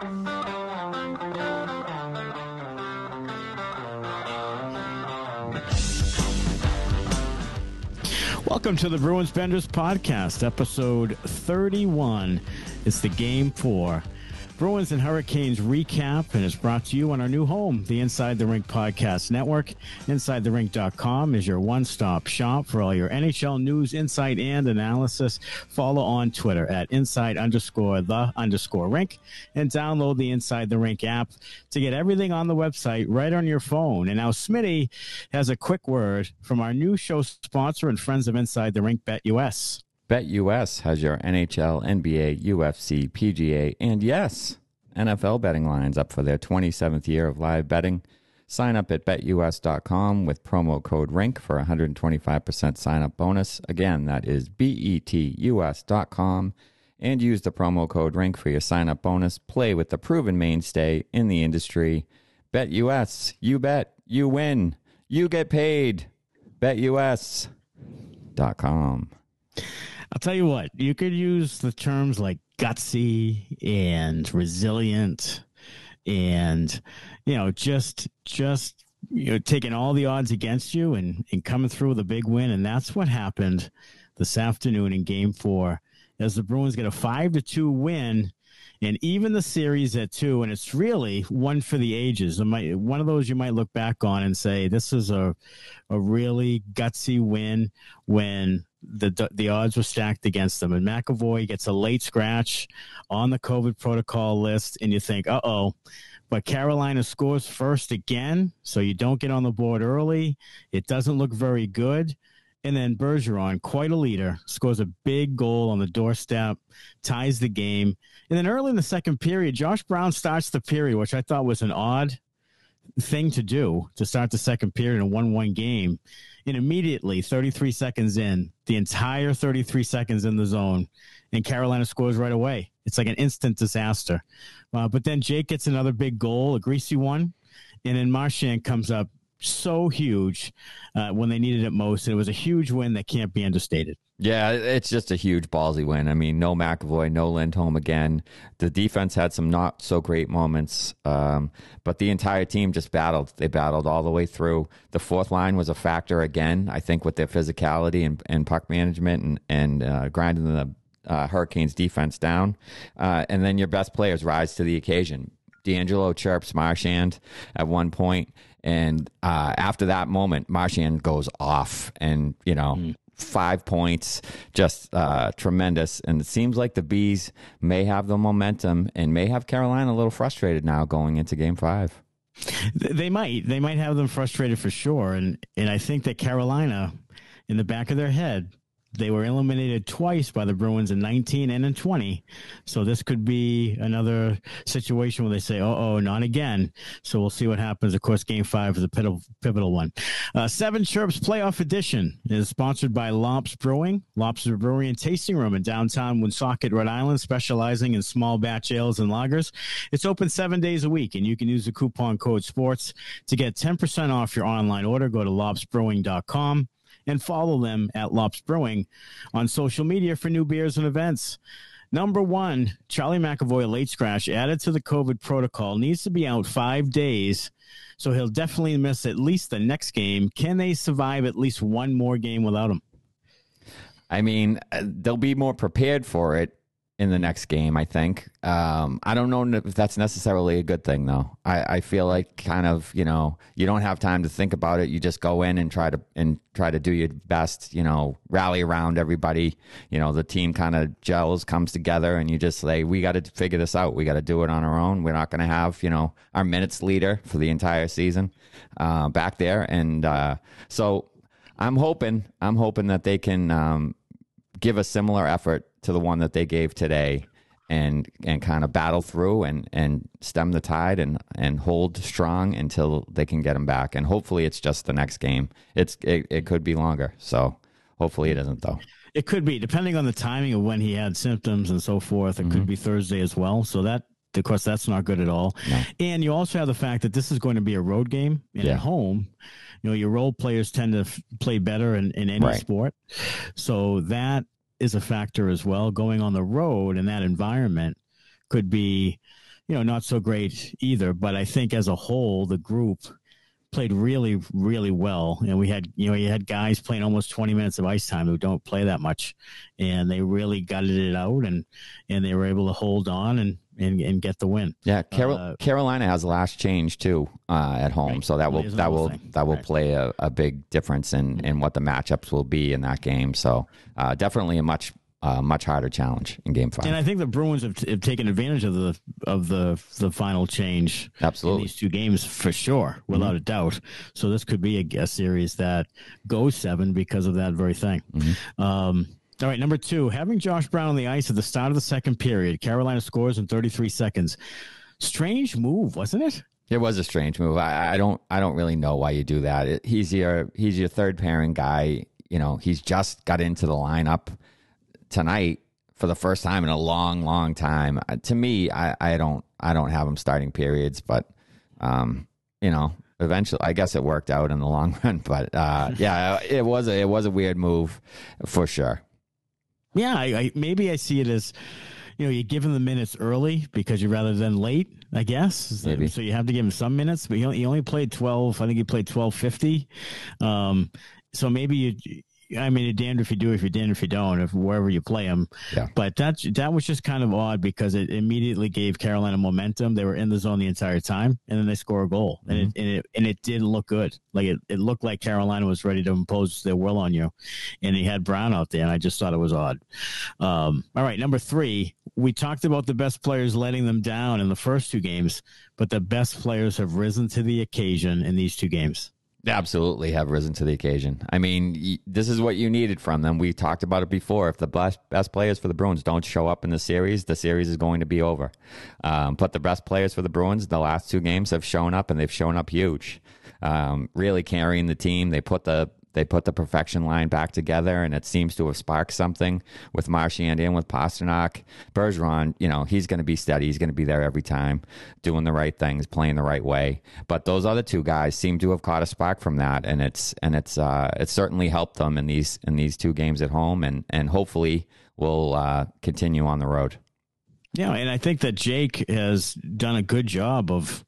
Welcome to the Bruins Benders podcast, episode 31. It's the game four. Bruins and Hurricanes recap, and it's brought to you on our new home, the Inside the Rink Podcast Network. InsideTheRink.com is your one stop shop for all your NHL news, insight, and analysis. Follow on Twitter at inside underscore the underscore rink and download the Inside the Rink app to get everything on the website right on your phone. And now, Smitty has a quick word from our new show sponsor and friends of Inside the Rink, BetUS. BetUS has your NHL, NBA, UFC, PGA, and yes, NFL betting lines up for their 27th year of live betting. Sign up at betus.com with promo code RINK for a 125% sign up bonus. Again, that is betus.com and use the promo code RINK for your sign up bonus. Play with the proven mainstay in the industry. BetUS, you bet, you win, you get paid. BetUS.com. I'll tell you what, you could use the terms like gutsy and resilient and you know just just you know taking all the odds against you and and coming through with a big win and that's what happened this afternoon in game 4 as the Bruins get a 5 to 2 win and even the series at two, and it's really one for the ages. One of those you might look back on and say this is a a really gutsy win when the the odds were stacked against them. And McAvoy gets a late scratch on the COVID protocol list, and you think, uh oh. But Carolina scores first again, so you don't get on the board early. It doesn't look very good. And then Bergeron, quite a leader, scores a big goal on the doorstep, ties the game. And then early in the second period, Josh Brown starts the period, which I thought was an odd thing to do to start the second period in a 1 1 game. And immediately, 33 seconds in, the entire 33 seconds in the zone, and Carolina scores right away. It's like an instant disaster. Uh, but then Jake gets another big goal, a greasy one. And then Marchand comes up so huge uh, when they needed it most. And it was a huge win that can't be understated. Yeah, it's just a huge ballsy win. I mean, no McAvoy, no Lindholm again. The defense had some not so great moments, um, but the entire team just battled. They battled all the way through. The fourth line was a factor again, I think, with their physicality and, and puck management and, and uh, grinding the uh, Hurricanes defense down. Uh, and then your best players rise to the occasion. DeAngelo chirps Marchand at one point, and uh, after that moment, Marchand goes off, and you know. Mm. Five points, just uh, tremendous. And it seems like the Bees may have the momentum and may have Carolina a little frustrated now going into game five. They might. They might have them frustrated for sure. And and I think that Carolina, in the back of their head, they were eliminated twice by the Bruins in 19 and in 20. So this could be another situation where they say, oh, oh, not again. So we'll see what happens. Of course, game five is a pivotal, pivotal one. Uh, Seven Chirps Playoff Edition is sponsored by Lops Brewing. Lops Brewery and Tasting Room in downtown Woonsocket, Rhode Island, specializing in small batch ales and lagers. It's open seven days a week, and you can use the coupon code SPORTS to get 10% off your online order. Go to lopsbrewing.com and follow them at Lops Brewing on social media for new beers and events. Number one, Charlie McAvoy late scratch added to the COVID protocol needs to be out five days. So he'll definitely miss at least the next game. Can they survive at least one more game without him? I mean, uh, they'll be more prepared for it in the next game. I think. Um, I don't know if that's necessarily a good thing, though. I, I feel like kind of you know you don't have time to think about it. You just go in and try to and try to do your best. You know, rally around everybody. You know, the team kind of gels, comes together, and you just say, "We got to figure this out. We got to do it on our own. We're not going to have you know our minutes leader for the entire season uh, back there." And uh, so I'm hoping I'm hoping that they can um, give a similar effort to the one that they gave today and and kind of battle through and and stem the tide and and hold strong until they can get him back. And hopefully it's just the next game. It's it, it could be longer. So hopefully it isn't though. It could be. Depending on the timing of when he had symptoms and so forth it mm-hmm. could be thursday as well. So that of course that's not good at all no. and you also have the fact that this is going to be a road game and yeah. at home you know your role players tend to f- play better in, in any right. sport so that is a factor as well. Going on the road in that environment could be, you know, not so great either. But I think as a whole, the group played really, really well. And we had, you know, you had guys playing almost 20 minutes of ice time who don't play that much. And they really gutted it out and, and they were able to hold on and, and, and get the win. Yeah. Carol, uh, Carolina has the last change too, uh, at home. Right. So that will, that will, thing. that will right. play a, a big difference in, in what the matchups will be in that game. So, uh, definitely a much uh, much harder challenge in Game Five. And I think the Bruins have, have, taken advantage of the of the the final change. Absolutely, these two games for sure, without mm-hmm. a doubt. So this could be a, a, series that goes seven because of that very thing. Mm-hmm. Um, all right, number two, having Josh Brown on the ice at the start of the second period, Carolina scores in 33 seconds. Strange move, wasn't it? It was a strange move. I, I don't. I don't really know why you do that. It, he's your. He's your third pairing guy. You know, he's just got into the lineup tonight for the first time in a long, long time. Uh, to me, I, I don't I don't have him starting periods, but um, you know, eventually, I guess it worked out in the long run. But uh, yeah, it was a it was a weird move for sure. Yeah, I, I, maybe I see it as you know you give him the minutes early because you rather than late. I guess maybe. so. You have to give him some minutes, but he only, he only played twelve. I think he played twelve fifty. Um, so maybe you I mean, it damned if you do, if you're damned if you don't, if wherever you play them. Yeah. But that that was just kind of odd because it immediately gave Carolina momentum. They were in the zone the entire time, and then they score a goal, mm-hmm. and, it, and it and it did look good. Like it, it looked like Carolina was ready to impose their will on you, and he had Brown out there, and I just thought it was odd. Um, all right, number three, we talked about the best players letting them down in the first two games, but the best players have risen to the occasion in these two games absolutely have risen to the occasion. I mean, this is what you needed from them. We talked about it before. If the best, best players for the Bruins don't show up in the series, the series is going to be over. Um, but the best players for the Bruins, the last two games have shown up and they've shown up huge. Um, really carrying the team. They put the they put the perfection line back together, and it seems to have sparked something with Marchand and with Pastrnak. Bergeron, you know, he's going to be steady. He's going to be there every time, doing the right things, playing the right way. But those other two guys seem to have caught a spark from that, and it's and it's uh, it's certainly helped them in these in these two games at home, and and hopefully will uh, continue on the road. Yeah, and I think that Jake has done a good job of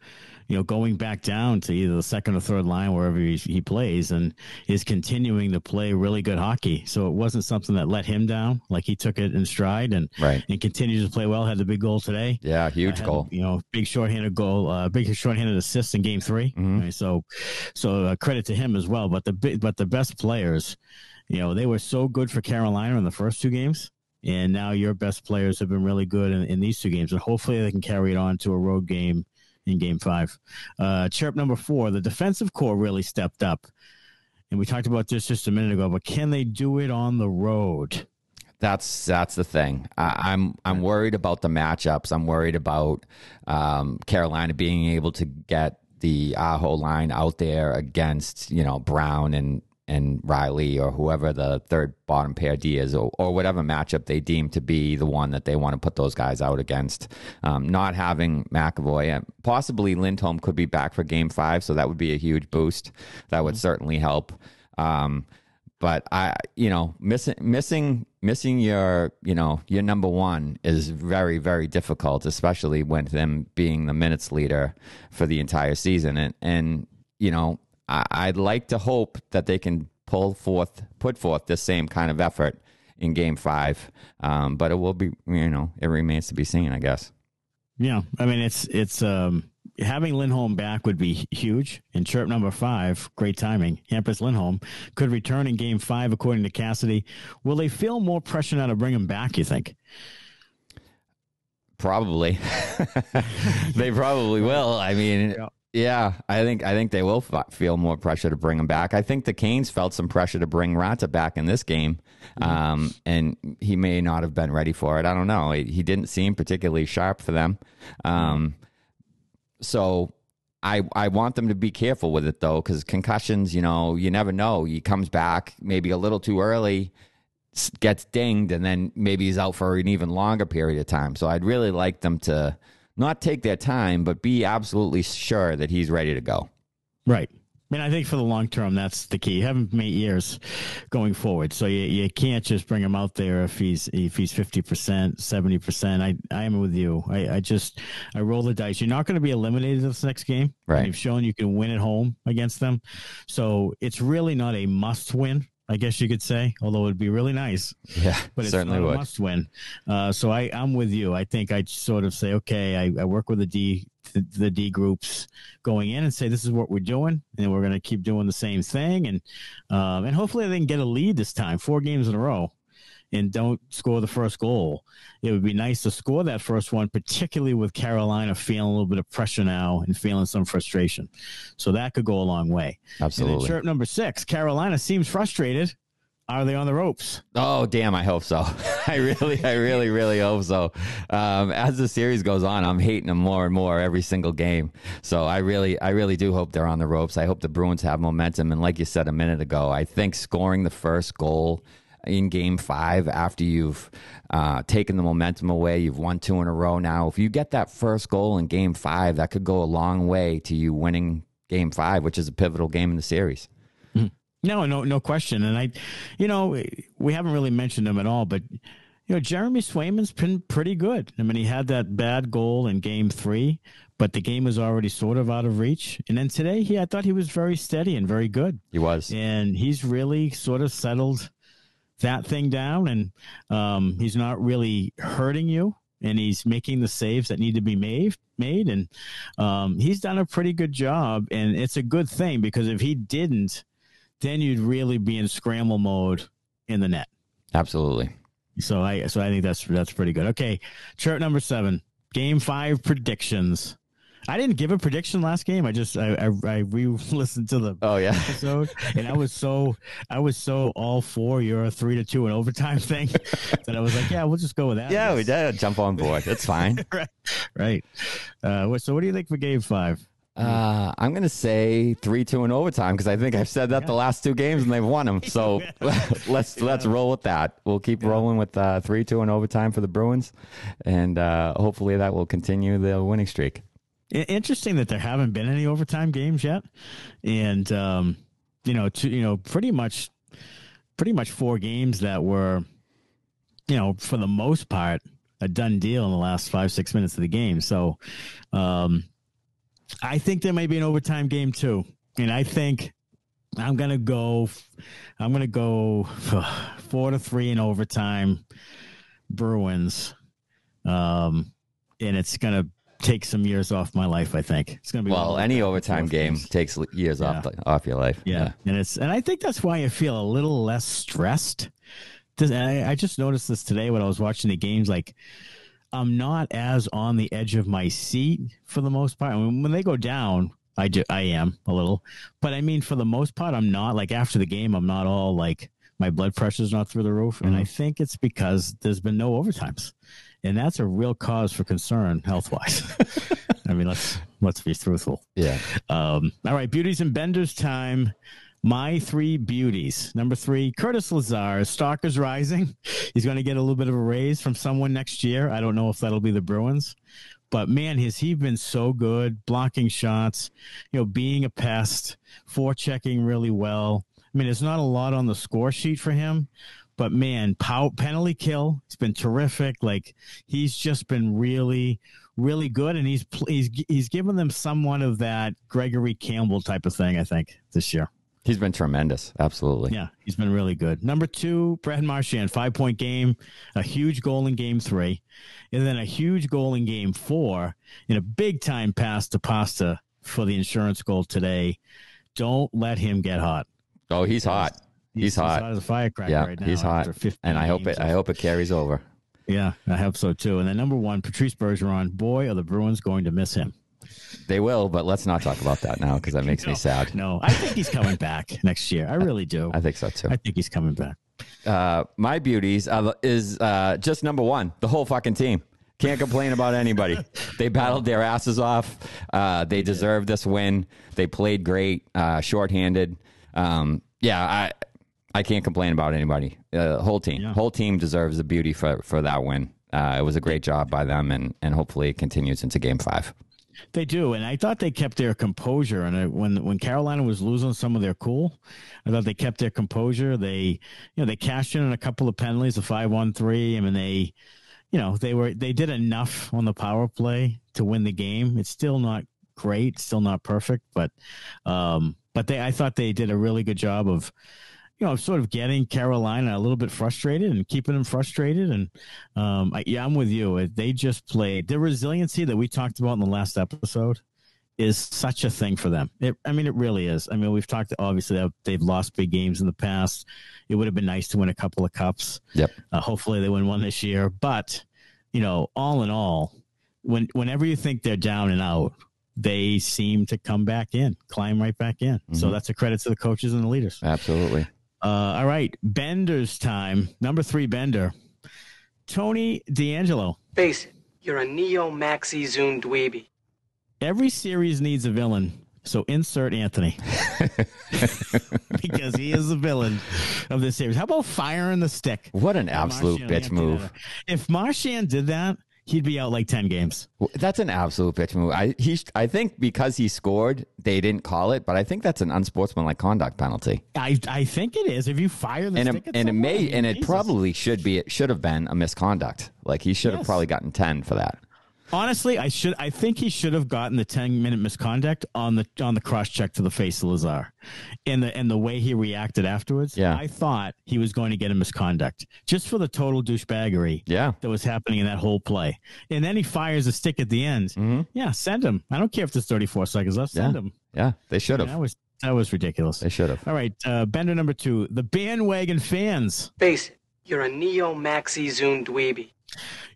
you know, going back down to either the second or third line wherever he, he plays, and is continuing to play really good hockey. So it wasn't something that let him down. Like he took it in stride and right. and continues to play well. Had the big goal today. Yeah, huge goal. You know, big shorthanded goal, uh, big shorthanded assist in Game 3 mm-hmm. right, so, so uh, credit to him as well. But the but the best players, you know, they were so good for Carolina in the first two games and now your best players have been really good in, in, these two games, and hopefully they can carry it on to a road game in game five. Uh, chirp number four the defensive core really stepped up. And we talked about this just a minute ago, but can they do it on the road? That's that's the thing. I, am I'm, I'm worried about the matchups. I'm worried about um, Carolina being able to get the Aho line out there against you know Brown and and Reilly or whoever the third bottom pair D is, or, or whatever matchup they deem to be the one that they want to put those guys out against. Um, not having McAvoy, and possibly Lindholm could be back for game five, so that would be a huge boost. That would mm-hmm. certainly help. Um, but I, you know, missing missing missing your, you know, your number one is very very difficult, especially with them being the minutes leader for the entire season, and and you know I, would like to hope that they can pull forth, put forth the same kind of effort in Game Five. Um, but it will be, you know, it remains to be seen, I guess. Yeah, I mean, it's it's um, having Lindholm back would be huge. And chirp number five, great timing. Hampus Lindholm could return in Game Five, according to Cassidy. Will they feel more pressure now to bring him back? You think? Probably. they probably will. I mean, yeah. I think I think they will f- feel more pressure to bring him back. I think the Canes felt some pressure to bring Raanta back in this game, mm-hmm. um, and he may not have been ready for it. I don't know. He, he didn't seem particularly sharp for them. Um, so I I want them to be careful with it though, because concussions, you know, you never know. He comes back maybe a little too early, gets dinged, and then maybe he's out for an even longer period of time. So I'd really like them to not take their time, but be absolutely sure that he's ready to go. Right. I mean, I think for the long term, that's the key. You have him for eight years going forward, so you, you can't just bring him out there if he's if he's fifty percent, seventy percent. I I am with you. I, I just I roll the dice. You're not going to be eliminated this next game. Right. You've shown you can win at home against them, so it's really not a must win. I guess you could say, although it'd be really nice. Yeah, but it's certainly not would. a must win. Uh, so I, I'm with you. I think I sort of say, okay, I, I work with the D, the, the D groups going in and say, this is what we're doing, and we're going to keep doing the same thing, and um, and hopefully they can get a lead this time, four games in a row, and don't score the first goal. It would be nice to score that first one, particularly with Carolina feeling a little bit of pressure now and feeling some frustration. So that could go a long way. Absolutely. chirp number six, Carolina seems frustrated. Are they on the ropes? Oh damn! I hope so. I really, I really, really hope so. Um, as the series goes on, I'm hating them more and more every single game. So I really, I really do hope they're on the ropes. I hope the Bruins have momentum. And like you said a minute ago, I think scoring the first goal in Game Five after you've uh, taken the momentum away, you've won two in a row now. If you get that first goal in Game Five, that could go a long way to you winning Game Five, which is a pivotal game in the series. No, no, no question. And I, you know, we haven't really mentioned him at all, but you know, Jeremy Swayman's been pretty good. I mean, he had that bad goal in Game Three, but the game was already sort of out of reach. And then today, he I thought he was very steady and very good, He was. and he's really sort of settled that thing down, and um, he's not really hurting you. And he's making the saves that need to be made, made, and um, he's done a pretty good job. And it's a good thing because if he didn't, then you'd really be in scramble mode in the net. Absolutely. So I so I think that's that's pretty good. Okay, chart number seven, game five predictions. I didn't give a prediction last game. I just I I, I re-listened to the Oh yeah. episode, and I was so I was so all for your three to two and overtime thing that I was like, yeah, we'll just go with that. Yeah, we did jump on board. It's fine. right, right. Uh, so what do you think for game five? Uh, I'm going to say three two in overtime because I think I've said that the last two games and they've won them. So let's let's roll with that. We'll keep rolling with uh, three two in overtime for the Bruins, and uh, hopefully that will continue the winning streak. Interesting that there haven't been any overtime games yet, and um, you know, to, you know, pretty much, pretty much four games that were, you know, for the most part, a done deal in the last five six minutes of the game. So, um, I think there may be an overtime game too, and I think I'm gonna go. I'm gonna go four to three in overtime. Bruins, um, and it's gonna take some years off my life. I think it's gonna be Well, any overtime game games. takes years off the, off your life. Yeah. and it's and I think that's why I feel a little less stressed. This- I, I just noticed this today when I was watching the games. Like, I'm not as on the edge of my seat for the most part. I mean, when they go down, I ju- I am a little, but I mean, for the most part, I'm not. Like after the game, I'm not all like my blood pressure's not through the roof, and mm-hmm. I think it's because there's been no overtimes, and that's a real cause for concern health wise. I mean, let's let's be truthful. yeah. Um, all right, beauties and benders time. My three beauties. Number three, Curtis Lazar. Stock is rising. He's going to get a little bit of a raise from someone next year. I don't know if that'll be the Bruins, but man, has he been so good blocking shots, you know, being a pest, forechecking really well. I mean, there's not a lot on the score sheet for him, but man, pow, penalty kill, it's been terrific. Like he's just been really, really good, and he's he's he's given them somewhat of that Gregory Campbell type of thing. I think this year. He's been tremendous. Absolutely. Yeah, he's been really good. Number two, Brad Marchand, five point game, a huge goal in game three, and then a huge goal in game four, and a big time pass to Pasta for the insurance goal today. Don't let him get hot. Oh, he's hot. He's hot. as a firecracker Yeah, right now. he's hot. And I hope it. I hope it carries over. Yeah, I hope so too. And then number one, Patrice Bergeron. Boy, are the Bruins going to miss him. They will, but let's not talk about that now because that makes me sad. No, I think he's coming back next year. I really do. I think so too. I think he's coming back. uh, my beauties is uh, just number one. The whole fucking team. Can't complain about anybody. They battled their asses off. Uh, they deserved this win. They played great. Uh, shorthanded. Um, yeah, I I can't complain about anybody. Uh, whole team. Yeah. Whole team deserves the beauty for for that win. Uh, it was a great job by them, and and hopefully it continues into Game Five. They do, and I thought they kept their composure. And I, when when Carolina was losing some of their cool, I thought they kept their composure. They, you know, they cashed in on a couple of penalties, a five one three. I mean, they, you know, they were they did enough on the power play to win the game. It's still not great, still not perfect, but, um, but they, I thought they did a really good job of, you know, I'm sort of getting Carolina a little bit frustrated and keeping them frustrated. And um, I, yeah, I'm with you. They just played the resiliency that we talked about in the last episode is such a thing for them. It, I mean, it really is. I mean, we've talked obviously they've lost big games in the past. It would have been nice to win a couple of cups. Yep. Uh, hopefully they win one this year. But you know, all in all, when whenever you think they're down and out, they seem to come back in, climb right back in. Mm-hmm. So that's a credit to the coaches and the leaders. Absolutely. Uh, all right, Bender's time. Number three, Bender. Tony DeAngelo. Face it, you're a neo maxi zoom dweeby. Every series needs a villain, so insert Anthony because he is the villain of this series. How about firing the stick? What an absolute bitch move! If Marchand did that, he'd be out like 10 games. That's an absolute pitch move. I he I think because he scored, they didn't call it, but I think that's an unsportsmanlike conduct penalty. I I think it is. If you fire the and stick it, and it may and it probably should be it should have been a misconduct. Like he should yes. have probably gotten 10 for that. Honestly, I should. I think he should have gotten the ten minute misconduct on the on the cross check to the face of Lazar, and the and the way he reacted afterwards. Yeah, I thought he was going to get a misconduct just for the total douchebaggery. Yeah, that was happening in that whole play, and then he fires a stick at the end. Mm-hmm. Yeah, send him. I don't care if there's thirty four seconds left. Send yeah. him. Yeah, they should have. that was that was ridiculous. They should have. All right, uh, Bender number two, the bandwagon fans. Face it, you're a neo maxi zoom dweeby.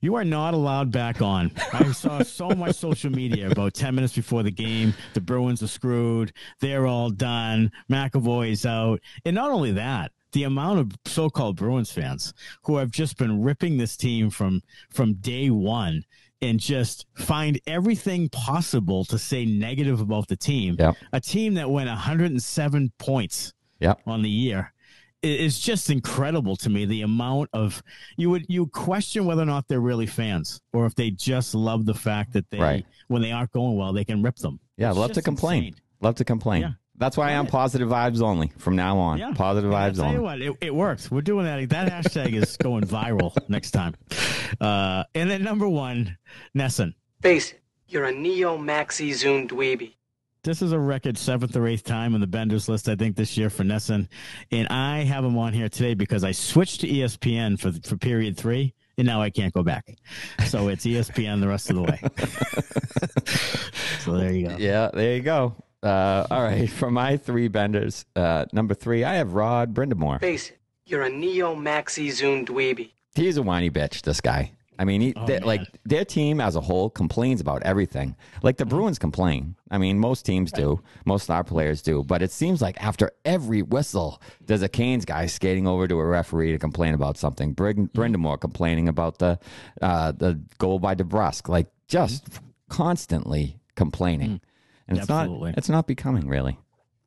You are not allowed back on. I saw so much social media about 10 minutes before the game. The Bruins are screwed. They're all done. McAvoy's out. And not only that, the amount of so-called Bruins fans who have just been ripping this team from from day one and just find everything possible to say negative about the team. Yep. A team that went 107 points yep. on the year it's just incredible to me the amount of you would you question whether or not they're really fans or if they just love the fact that they right. when they aren't going well they can rip them. Yeah, it's love to complain. Insane. Love to complain. Yeah. That's why I'm positive vibes only from now on. Yeah. Positive yeah, vibes tell only. What, it, it works. We're doing that. That hashtag is going viral next time. Uh, and then number one, NESN. Face you're a neo maxi zoom dweeby. This is a record seventh or eighth time on the Benders list, I think, this year for NESN. And I have him on here today because I switched to ESPN for, for period three, and now I can't go back. So it's ESPN the rest of the way. so there you go. Yeah, there you go. Uh, all right, for my three Benders, uh, number three, I have Rod Brind'Amour. Face it, you're a neo maxi zoom dweeby. He's a whiny bitch, this guy. I mean, he, oh, they, like their team as a whole complains about everything. Like the mm-hmm. Bruins complain. I mean, most teams do. Most our players do. But it seems like after every whistle, there's a Canes guy skating over to a referee to complain about something. Brig- mm-hmm. Complaining about the uh, the goal by DeBrusk. Like just mm-hmm. constantly complaining, mm-hmm. and it's not it's not becoming really.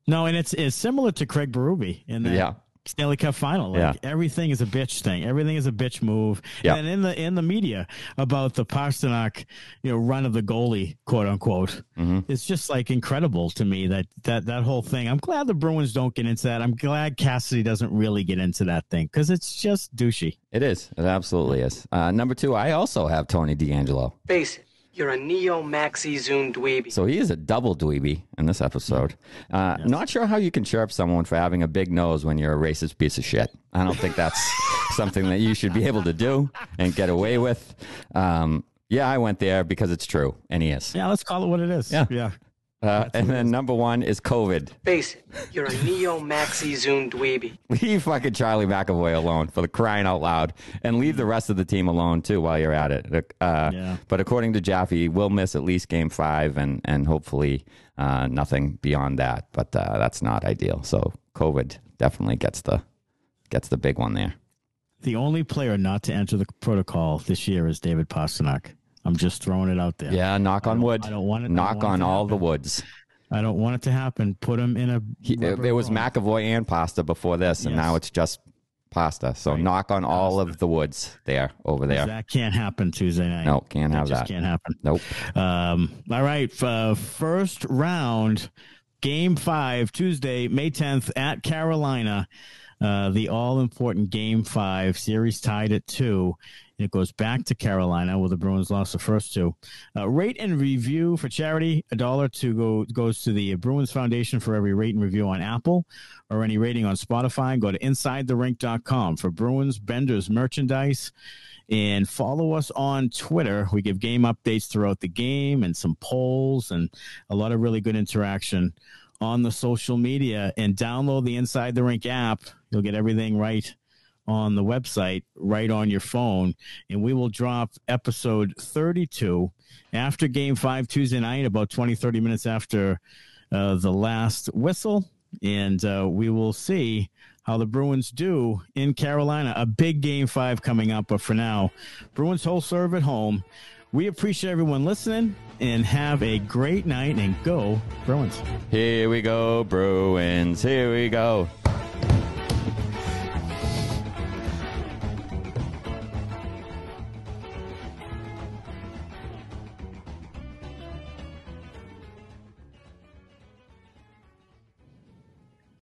No, and it's it's similar to Craig Berube in that yeah. Stanley Cup final. Like yeah. everything is a bitch thing. Everything is a bitch move. Yeah. And in the in the media about the Pastrnak, you know, run of the goalie, quote unquote. Mm-hmm. It's just like incredible to me that that that whole thing. I'm glad the Bruins don't get into that. I'm glad Cassidy doesn't really get into that thing because it's just douchey. It is. It absolutely is. Uh, number two, I also have Tony DeAngelo. Base you're a neo maxi zoom dweeby. So he is a double dweeby in this episode. Uh, yes. Not sure how you can chirp someone for having a big nose when you're a racist piece of shit. I don't think that's something that you should be able to do and get away with. Um, yeah, I went there because it's true, and he is. Yeah, let's call it what it is. Yeah, yeah. Uh, and then number one is COVID. Face it, you're a neo maxi zoom dweeby. Leave fucking Charlie McAvoy alone for the crying out loud, and leave the rest of the team alone too while you're at it. Uh, yeah. But according to Jaffe, we'll miss at least game five, and and hopefully uh, nothing beyond that. But uh, that's not ideal. So COVID definitely gets the gets the big one there. The only player not to enter the protocol this year is David Pastrnak. I'm just throwing it out there. Yeah, knock on wood. I don't want it. Knock on all happen. the woods. I don't want it to happen. Put him in a. He, it was McAvoy and Pasta before this, and yes. now it's just pasta. So knock on all of the woods there over there. That can't happen Tuesday night. No, can't have just that. can't happen. Nope. Um, all right. Uh, first round, game five, Tuesday, May 10th at Carolina. Uh, the all important game five series tied at two. It goes back to Carolina where the Bruins lost the first two. Uh, rate and review for charity. A dollar to go goes to the Bruins Foundation for every rate and review on Apple or any rating on Spotify. Go to InsideTheRink.com for Bruins Benders merchandise and follow us on Twitter. We give game updates throughout the game and some polls and a lot of really good interaction on the social media. And download the Inside the Rink app. You'll get everything right on the website, right on your phone. And we will drop episode 32 after game five Tuesday night, about 20, 30 minutes after uh, the last whistle. And uh, we will see how the Bruins do in Carolina. A big game five coming up. But for now, Bruins whole serve at home. We appreciate everyone listening and have a great night and go Bruins. Here we go, Bruins. Here we go.